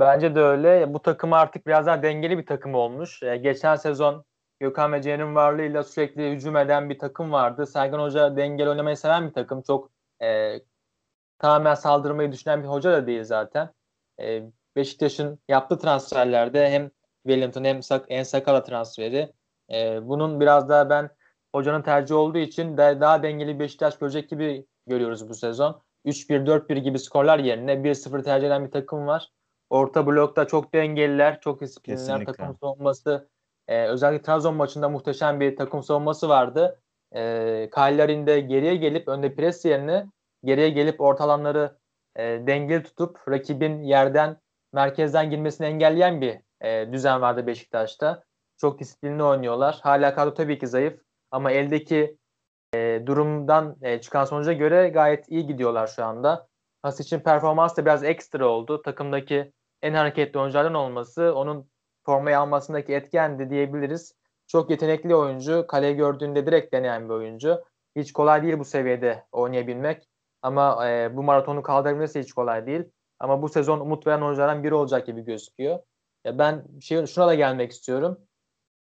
Bence de öyle. Bu takım artık biraz daha dengeli bir takım olmuş. E, geçen sezon Gökhan ve varlığıyla sürekli hücum eden bir takım vardı. Sergen Hoca dengeli oynamayı seven bir takım. Çok e, tamamen saldırmayı düşünen bir hoca da değil zaten. E, Beşiktaş'ın yaptığı transferlerde hem Wellington hem Sak Ensakala transferi. E, bunun biraz daha ben hocanın tercihi olduğu için de daha dengeli Beşiktaş görecek gibi görüyoruz bu sezon. 3-1, 4-1 gibi skorlar yerine 1-0 tercih eden bir takım var. Orta blokta çok dengeliler, çok disiplinler. Kesinlikle. Takım savunması e, özellikle Trabzon maçında muhteşem bir takım savunması vardı. E, Kayller'in de geriye gelip önde pres yerine geriye gelip orta alanları e, dengeli tutup rakibin yerden merkezden girmesini engelleyen bir e, düzen vardı Beşiktaş'ta. Çok disiplinli oynuyorlar. Hala kadro tabii ki zayıf ama eldeki e, durumdan e, çıkan sonuca göre gayet iyi gidiyorlar şu anda. Has için performans da biraz ekstra oldu. Takımdaki en hareketli oyunculardan olması onun formayı almasındaki etkendi diyebiliriz. Çok yetenekli oyuncu. Kaleyi gördüğünde direkt deneyen bir oyuncu. Hiç kolay değil bu seviyede oynayabilmek. Ama e, bu maratonu kaldırabilmesi hiç kolay değil. Ama bu sezon umut veren oyunculardan biri olacak gibi gözüküyor. Ya ben şey, şuna da gelmek istiyorum.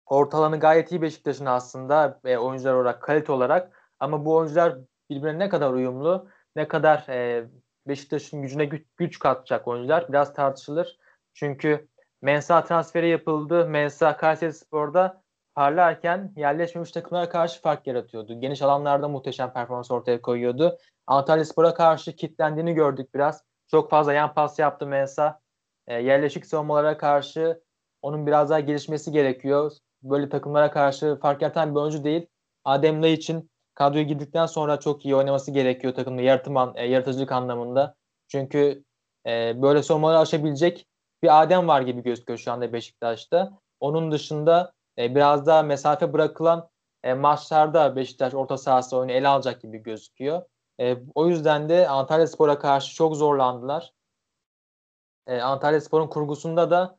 Ortalanı gayet iyi Beşiktaş'ın aslında e, oyuncular olarak, kalite olarak. Ama bu oyuncular birbirine ne kadar uyumlu, ne kadar e, Beşiktaş'ın gücüne güç, güç katacak oyuncular biraz tartışılır. Çünkü Mensa transferi yapıldı. Mensa Kayseri Spor'da parlarken yerleşmemiş takımlara karşı fark yaratıyordu. Geniş alanlarda muhteşem performans ortaya koyuyordu. Antalya Spor'a karşı kitlendiğini gördük biraz. Çok fazla yan pas yaptı Mensa. E, yerleşik savunmalara karşı onun biraz daha gelişmesi gerekiyor. Böyle takımlara karşı fark yaratan bir oyuncu değil. Adem Lay için kadroya girdikten sonra çok iyi oynaması gerekiyor takımda yaratım an, e, yaratıcılık anlamında. Çünkü e, böyle savunmaları aşabilecek bir Adem var gibi gözüküyor şu anda Beşiktaş'ta. Onun dışında e, biraz daha mesafe bırakılan e, maçlarda Beşiktaş orta sahası oyunu ele alacak gibi gözüküyor. E, o yüzden de Antalya Spor'a karşı çok zorlandılar. E, Antalya Spor'un kurgusunda da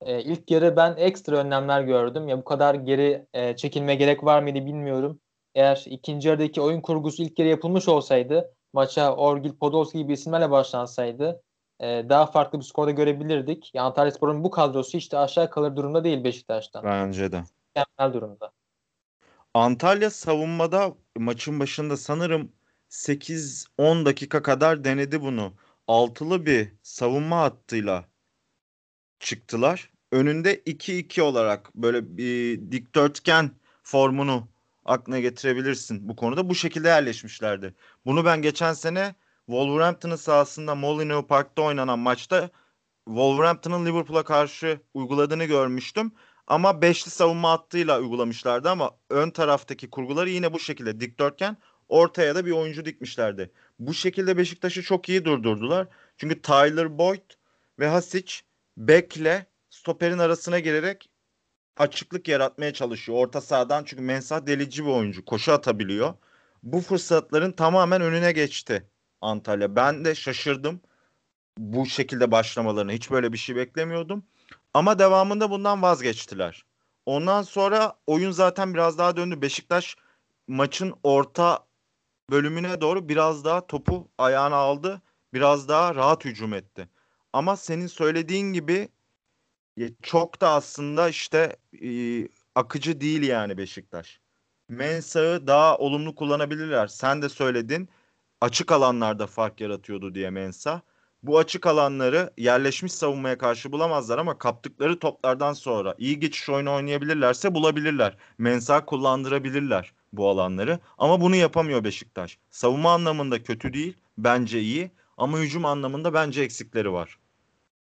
e, ilk yarı ben ekstra önlemler gördüm. Ya bu kadar geri e, çekilme gerek var mıydı bilmiyorum. Eğer ikinci yarıdaki oyun kurgusu ilk yarı yapılmış olsaydı maça Orgil Podolski gibi isimlerle başlansaydı e, daha farklı bir skorda görebilirdik. Yani Antalya Spor'un bu kadrosu işte aşağı kalır durumda değil Beşiktaş'tan. Bence de. Mükemmel durumda. Antalya savunmada maçın başında sanırım 8-10 dakika kadar denedi bunu. Altılı bir savunma hattıyla çıktılar. Önünde 2-2 olarak böyle bir dikdörtgen formunu aklına getirebilirsin bu konuda. Bu şekilde yerleşmişlerdi. Bunu ben geçen sene Wolverhampton'ın sahasında Molineux Park'ta oynanan maçta Wolverhampton'ın Liverpool'a karşı uyguladığını görmüştüm. Ama beşli savunma hattıyla uygulamışlardı ama ön taraftaki kurguları yine bu şekilde dikdörtgen ortaya da bir oyuncu dikmişlerdi. Bu şekilde Beşiktaş'ı çok iyi durdurdular. Çünkü Tyler Boyd ve Hasic bekle stoperin arasına girerek açıklık yaratmaya çalışıyor orta sahadan. Çünkü Mensah delici bir oyuncu. Koşu atabiliyor. Bu fırsatların tamamen önüne geçti Antalya. Ben de şaşırdım bu şekilde başlamalarını. Hiç böyle bir şey beklemiyordum. Ama devamında bundan vazgeçtiler. Ondan sonra oyun zaten biraz daha döndü. Beşiktaş maçın orta bölümüne doğru biraz daha topu ayağına aldı. Biraz daha rahat hücum etti. Ama senin söylediğin gibi çok da aslında işte e, akıcı değil yani Beşiktaş. Mensah'ı daha olumlu kullanabilirler. Sen de söyledin. Açık alanlarda fark yaratıyordu diye Mensah bu açık alanları yerleşmiş savunmaya karşı bulamazlar ama kaptıkları toplardan sonra iyi geçiş oyunu oynayabilirlerse bulabilirler. Mensah kullandırabilirler bu alanları ama bunu yapamıyor Beşiktaş. Savunma anlamında kötü değil bence iyi ama hücum anlamında bence eksikleri var.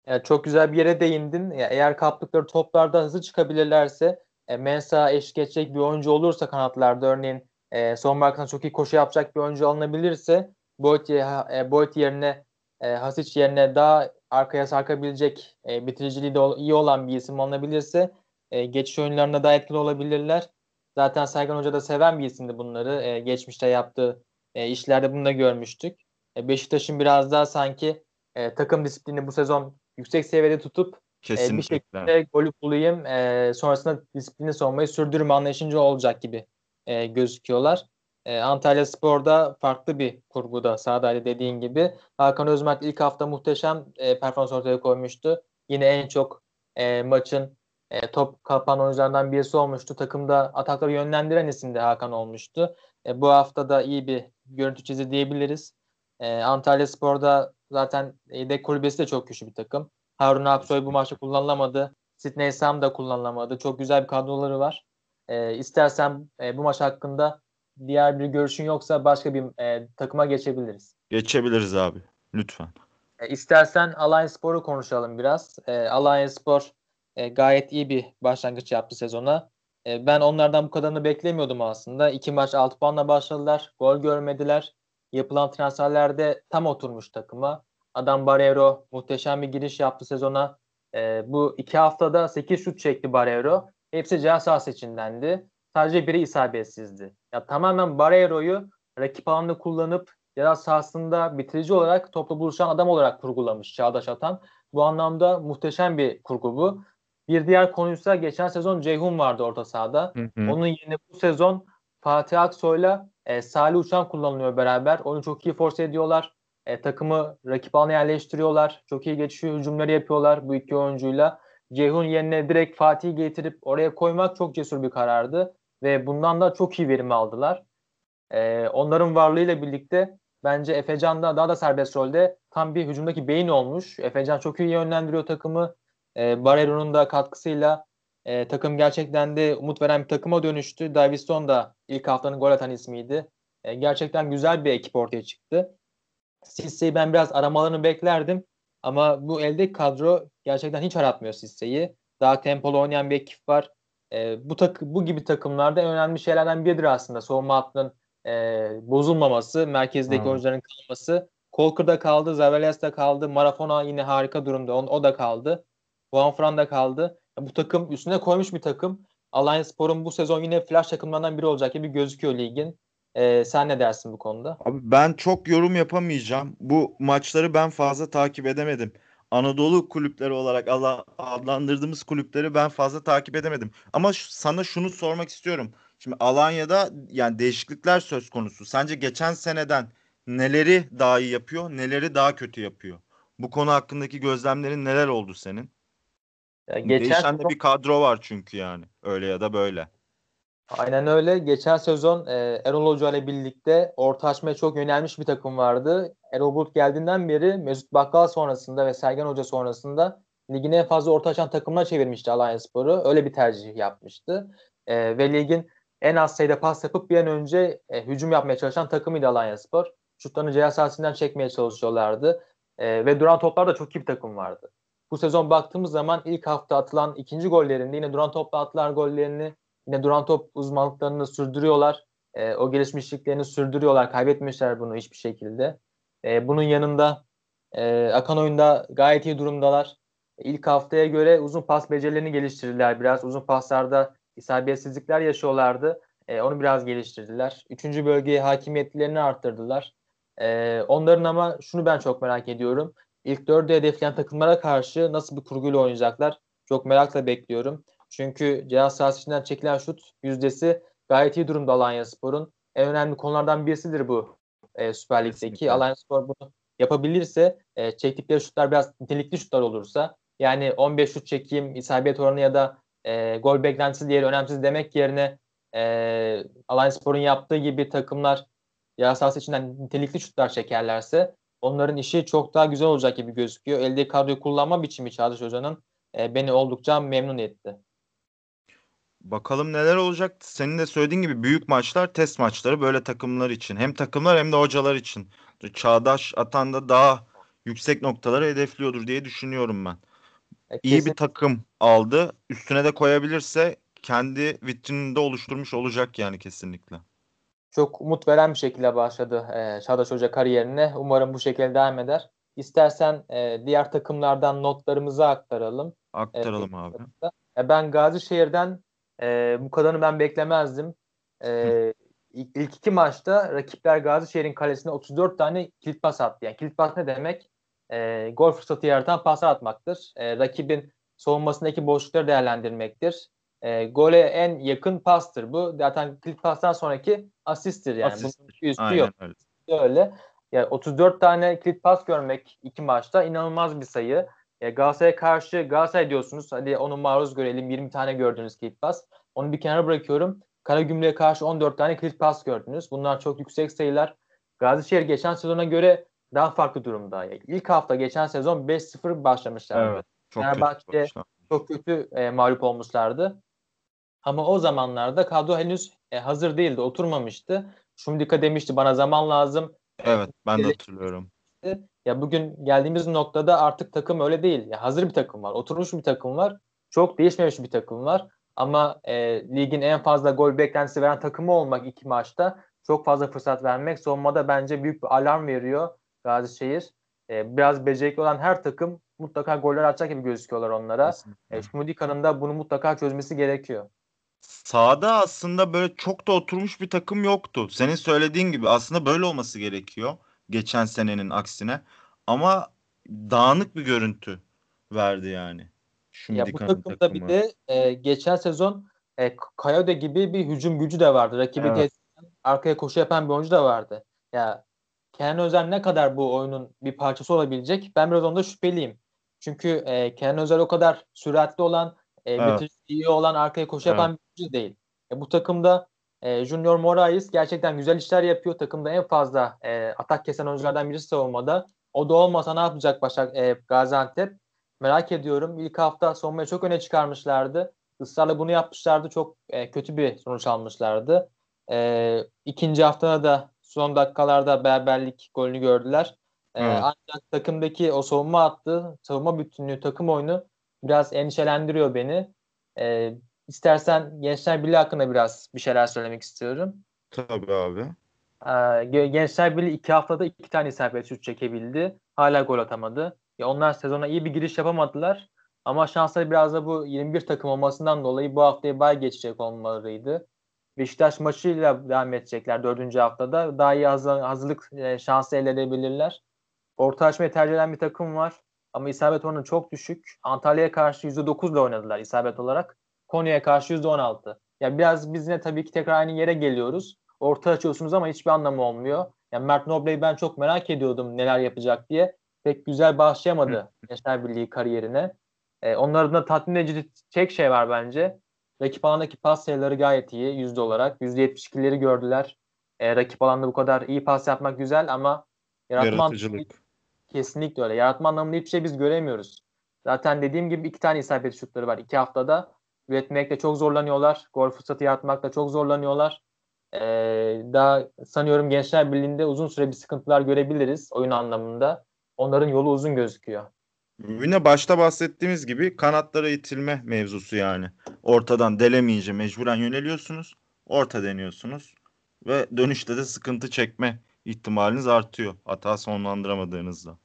Yani çok güzel bir yere değindin. Ya eğer kaptıkları toplarda hızlı çıkabilirlerse e, Mensah eşlik edecek bir oyuncu olursa kanatlarda örneğin e, son arkasına çok iyi koşu yapacak bir oyuncu alınabilirse Boyd, e, yerine e, Hasic yerine daha arkaya sarkabilecek e, bitiriciliği de iyi olan bir isim alınabilirse e, geçiş oyunlarında daha etkili olabilirler. Zaten Sergen Hoca da seven bir isimdi bunları. E, geçmişte yaptığı e, işlerde bunu da görmüştük. E, Beşiktaş'ın biraz daha sanki e, takım disiplini bu sezon yüksek seviyede tutup e, bir şekilde golü bulayım e, sonrasında disiplini savunmayı sürdürme anlayışınca olacak gibi e, gözüküyorlar. E, Antalya Spor'da farklı bir kurguda sahadaydı dediğin gibi. Hakan Özmerk ilk hafta muhteşem e, performans ortaya koymuştu. Yine en çok e, maçın e, top kapan oyunculardan birisi olmuştu. Takımda atakları yönlendiren isim de Hakan olmuştu. E, bu hafta da iyi bir görüntü çizi diyebiliriz. E, Antalya Spor'da zaten yedek kulübesi de çok güçlü bir takım. Harun Aksoy bu maçta kullanılamadı. Sidney Sam da kullanılamadı. Çok güzel bir kadroları var. E, istersen e, bu maç hakkında diğer bir görüşün yoksa başka bir e, takıma geçebiliriz. Geçebiliriz abi. Lütfen. E, istersen Alliance Spor'u konuşalım biraz. E, Alliance Spor e, gayet iyi bir başlangıç yaptı sezona. E, ben onlardan bu kadarını beklemiyordum aslında. İki maç 6 puanla başladılar. Gol görmediler. Yapılan transferlerde tam oturmuş takıma. Adam Barreiro muhteşem bir giriş yaptı sezona. E, bu iki haftada 8 şut çekti Barreiro. Hepsi ceza sahası içindendi. Sadece biri isabetsizdi. Ya tamamen Barreiro'yu rakip alanda kullanıp ceza sahasında bitirici olarak topla buluşan adam olarak kurgulamış Çağdaş Atan. Bu anlamda muhteşem bir kurgu bu. Bir diğer konuysa geçen sezon Ceyhun vardı orta sahada. Hı hı. Onun yerine bu sezon Fatih Aksoy'la e, Salih Uçan kullanılıyor beraber. Onu çok iyi force ediyorlar. E, takımı rakip alana yerleştiriyorlar. Çok iyi geçiş hücumları yapıyorlar bu iki oyuncuyla. Ceyhun yerine direkt Fatih'i getirip oraya koymak çok cesur bir karardı ve bundan da çok iyi verim aldılar. E, onların varlığıyla birlikte bence Efecan da daha da serbest rolde tam bir hücumdaki beyin olmuş. Efecan çok iyi yönlendiriyor takımı. E, Barrero'nun da katkısıyla e, takım gerçekten de umut veren bir takıma dönüştü. Davison da ilk haftanın gol atan ismiydi. E, gerçekten güzel bir ekip ortaya çıktı. Sisse'yi ben biraz aramalarını beklerdim. Ama bu elde kadro gerçekten hiç aratmıyor Sisse'yi. Daha tempolu oynayan bir ekip var. E, bu tak bu gibi takımlarda en önemli şeylerden biridir aslında savunma hattının e, bozulmaması, merkezdeki hmm. oyuncuların kalması. Kolkır'da kaldı, Zavelias'ta kaldı, Marafona yine harika durumda, o, o da kaldı. Juan da kaldı. Bu takım üstüne koymuş bir takım. Alliance Spor'un bu sezon yine flash takımlarından biri olacak gibi gözüküyor ligin. E, sen ne dersin bu konuda? Abi ben çok yorum yapamayacağım. Bu maçları ben fazla takip edemedim. Anadolu kulüpleri olarak adlandırdığımız kulüpleri ben fazla takip edemedim. Ama sana şunu sormak istiyorum. Şimdi Alanya'da yani değişiklikler söz konusu. Sence geçen seneden neleri daha iyi yapıyor, neleri daha kötü yapıyor? Bu konu hakkındaki gözlemlerin neler oldu senin? Ya geçen Değişen de bir kadro var çünkü yani. Öyle ya da böyle. Aynen öyle. Geçen sezon e, Erol Hoca ile birlikte orta açmaya çok yönelmiş bir takım vardı. Erol Bulut geldiğinden beri Mesut Bakkal sonrasında ve Sergen Hoca sonrasında ligin en fazla orta açan takımına çevirmişti Alanya Sporu. Öyle bir tercih yapmıştı. E, ve ligin en az sayıda pas yapıp bir an önce e, hücum yapmaya çalışan takımıydı Alanya Spor. Şutlarını ceza sahasından çekmeye çalışıyorlardı. E, ve duran toplarda çok iyi bir takım vardı. Bu sezon baktığımız zaman ilk hafta atılan ikinci gollerinde yine duran topla atılan gollerini Yine duran top uzmanlıklarını sürdürüyorlar. E, o gelişmişliklerini sürdürüyorlar. Kaybetmişler bunu hiçbir şekilde. E, bunun yanında e, akan oyunda gayet iyi durumdalar. İlk haftaya göre uzun pas becerilerini geliştirdiler biraz. Uzun paslarda isabetsizlikler yaşıyorlardı. E, onu biraz geliştirdiler. Üçüncü bölgeye hakimiyetlerini arttırdılar. E, onların ama şunu ben çok merak ediyorum. İlk dördü hedefleyen takımlara karşı nasıl bir kurguyla oynayacaklar? Çok merakla bekliyorum. Çünkü cihaz sahasından çekilen şut yüzdesi gayet iyi durumda Alanya Spor'un. En önemli konulardan birisidir bu e, Süper Lig'deki. Alanya Spor bunu yapabilirse e, çektikleri şutlar biraz nitelikli şutlar olursa yani 15 şut çekeyim isabet oranı ya da e, gol beklentisi diğeri önemsiz demek yerine e, Alanya Spor'un yaptığı gibi takımlar cihaz sahası içinden nitelikli şutlar çekerlerse onların işi çok daha güzel olacak gibi gözüküyor. Elde kadroyu kullanma biçimi Çağdaş Hoca'nın e, beni oldukça memnun etti. Bakalım neler olacak. Senin de söylediğin gibi büyük maçlar test maçları böyle takımlar için. Hem takımlar hem de hocalar için. Çağdaş Atan da daha yüksek noktaları hedefliyordur diye düşünüyorum ben. E, İyi bir takım aldı. Üstüne de koyabilirse kendi vitrininde oluşturmuş olacak yani kesinlikle. Çok umut veren bir şekilde başladı e, Çağdaş Hoca kariyerine. Umarım bu şekilde devam eder. İstersen e, diğer takımlardan notlarımızı aktaralım. Aktaralım e, abi. E, ben Gazişehir'den e, bu kadarını ben beklemezdim. E, ilk, ilk iki maçta rakipler Gazişehir'in kalesine 34 tane kilit pas attı. Yani kilit pas ne demek? E, gol fırsatı yaratan paslar atmaktır. E, rakibin savunmasındaki boşlukları değerlendirmektir. E, gole en yakın pastır bu. Zaten kilit pastan sonraki asisttir yani. Asist. Bunun üstü Aynen yok. Öyle. öyle. Yani 34 tane kilit pas görmek iki maçta inanılmaz bir sayı. E, Galatasaray'a karşı Galatasaray diyorsunuz. Hadi onu maruz görelim. 20 tane gördünüz kilit pas. Onu bir kenara bırakıyorum. Karagümrük'e karşı 14 tane kilit pas gördünüz. Bunlar çok yüksek sayılar. Gazişehir geçen sezona göre daha farklı durumda. Yani ilk hafta geçen sezon 5-0 başlamışlardı. Evet, çok Fenerbahçe çok kötü e, mağlup olmuşlardı. Ama o zamanlarda kadro henüz e, hazır değildi, oturmamıştı. Şumdika demişti bana zaman lazım. Evet, ben de hatırlıyorum. Ya bugün geldiğimiz noktada artık takım öyle değil. Ya hazır bir takım var, oturmuş bir takım var. Çok değişmemiş bir takım var. Ama e, ligin en fazla gol beklentisi veren takımı olmak iki maçta çok fazla fırsat vermek savunmada bence büyük bir alarm veriyor Gazişehir. E, biraz becerikli olan her takım mutlaka goller atacak gibi gözüküyorlar onlara. E, Şmudika'nın da bunu mutlaka çözmesi gerekiyor. Sağda aslında böyle çok da oturmuş bir takım yoktu. Senin söylediğin gibi aslında böyle olması gerekiyor geçen senenin aksine. Ama dağınık bir görüntü verdi yani. Şu ya bu takımda takımı. bir de e, geçen sezon e, Kayode gibi bir hücum gücü de vardı. Rakibi evet. arkaya koşu yapan bir oyuncu da vardı. Ya Kenan Özel ne kadar bu oyunun bir parçası olabilecek? Ben biraz onda şüpheliyim. Çünkü e, Kenan Özel o kadar süratli olan, e, evet. iyi olan, arkaya koşu yapan evet. Oyuncu değil. E, bu takımda e, Junior Moraes gerçekten güzel işler yapıyor. Takımda en fazla e, atak kesen oyunculardan birisi savunmada. O da olmasa ne yapacak Başak e, Gaziantep? Merak ediyorum. İlk hafta savunmayı çok öne çıkarmışlardı. Israrla bunu yapmışlardı. Çok e, kötü bir sonuç almışlardı. E, ikinci haftada da son dakikalarda beraberlik golünü gördüler. E, Ancak takımdaki o savunma attı, savunma bütünlüğü, takım oyunu biraz endişelendiriyor beni. E, istersen Gençler Birliği hakkında biraz bir şeyler söylemek istiyorum. Tabii abi. E, Gençler Birliği iki haftada iki tane isabet şut çekebildi. Hala gol atamadı. Ya onlar sezona iyi bir giriş yapamadılar. Ama şansları biraz da bu 21 takım olmasından dolayı bu haftaya bay geçecek olmalarıydı. Beşiktaş maçıyla devam edecekler dördüncü haftada. Daha iyi hazır, hazırlık e, şansı elde edebilirler. Orta açmayı tercih eden bir takım var. Ama isabet oranı çok düşük. Antalya'ya karşı %9 ile oynadılar isabet olarak. Konya'ya karşı %16. Yani biraz biz yine tabii ki tekrar aynı yere geliyoruz. Orta açıyorsunuz ama hiçbir anlamı olmuyor. Yani Mert Noble'yi ben çok merak ediyordum neler yapacak diye. Pek güzel başlayamadı Gençler Birliği kariyerine. Ee, onların da tatmin edici tek şey var bence. Rakip alandaki pas sayıları gayet iyi yüzde olarak. %72'leri gördüler. Ee, rakip alanda bu kadar iyi pas yapmak güzel ama yaratma Yaratıcılık. Kesinlikle öyle. Yaratma anlamında hiçbir şey biz göremiyoruz. Zaten dediğim gibi iki tane isabet şutları var iki haftada. Üretmekte çok zorlanıyorlar. Gol fırsatı yaratmakta çok zorlanıyorlar. Ee, daha sanıyorum Gençler Birliği'nde uzun süre bir sıkıntılar görebiliriz oyun anlamında. Onların yolu uzun gözüküyor. Yine başta bahsettiğimiz gibi kanatlara itilme mevzusu yani. Ortadan delemeyince mecburen yöneliyorsunuz. Orta deniyorsunuz. Ve dönüşte de sıkıntı çekme ihtimaliniz artıyor. Hata sonlandıramadığınızda.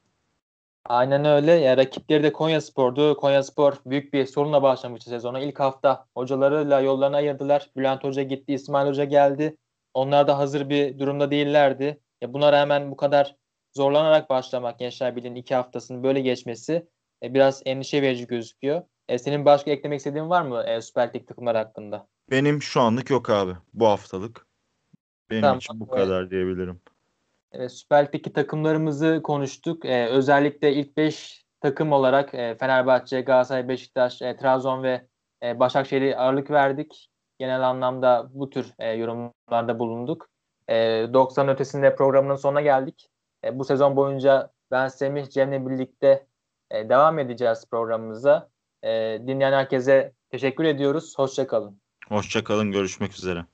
Aynen öyle. Ya rakipleri de Konya Spor'du. Konya Spor büyük bir sorunla başlamıştı sezona. İlk hafta hocalarıyla yollarını ayırdılar. Bülent Hoca gitti, İsmail Hoca geldi. Onlar da hazır bir durumda değillerdi. Ya buna rağmen bu kadar zorlanarak başlamak Gençler Birliği'nin iki haftasının böyle geçmesi e, biraz endişe verici gözüküyor. E, senin başka eklemek istediğin var mı e, Süper Lig takımları hakkında? Benim şu anlık yok abi. Bu haftalık. Benim Tamam, için bu evet. kadar diyebilirim. Evet, Süper Lig'deki takımlarımızı konuştuk. Ee, özellikle ilk 5 takım olarak e, Fenerbahçe, Galatasaray, Beşiktaş, e, Trabzon ve e, Başakşehir'e ağırlık verdik. Genel anlamda bu tür e, yorumlarda bulunduk. E, 90 ötesinde programının sonuna geldik. E, bu sezon boyunca ben Semih Cem'le birlikte e, devam edeceğiz programımıza. E, dinleyen herkese teşekkür ediyoruz. Hoşçakalın. Hoşça kalın. Görüşmek üzere.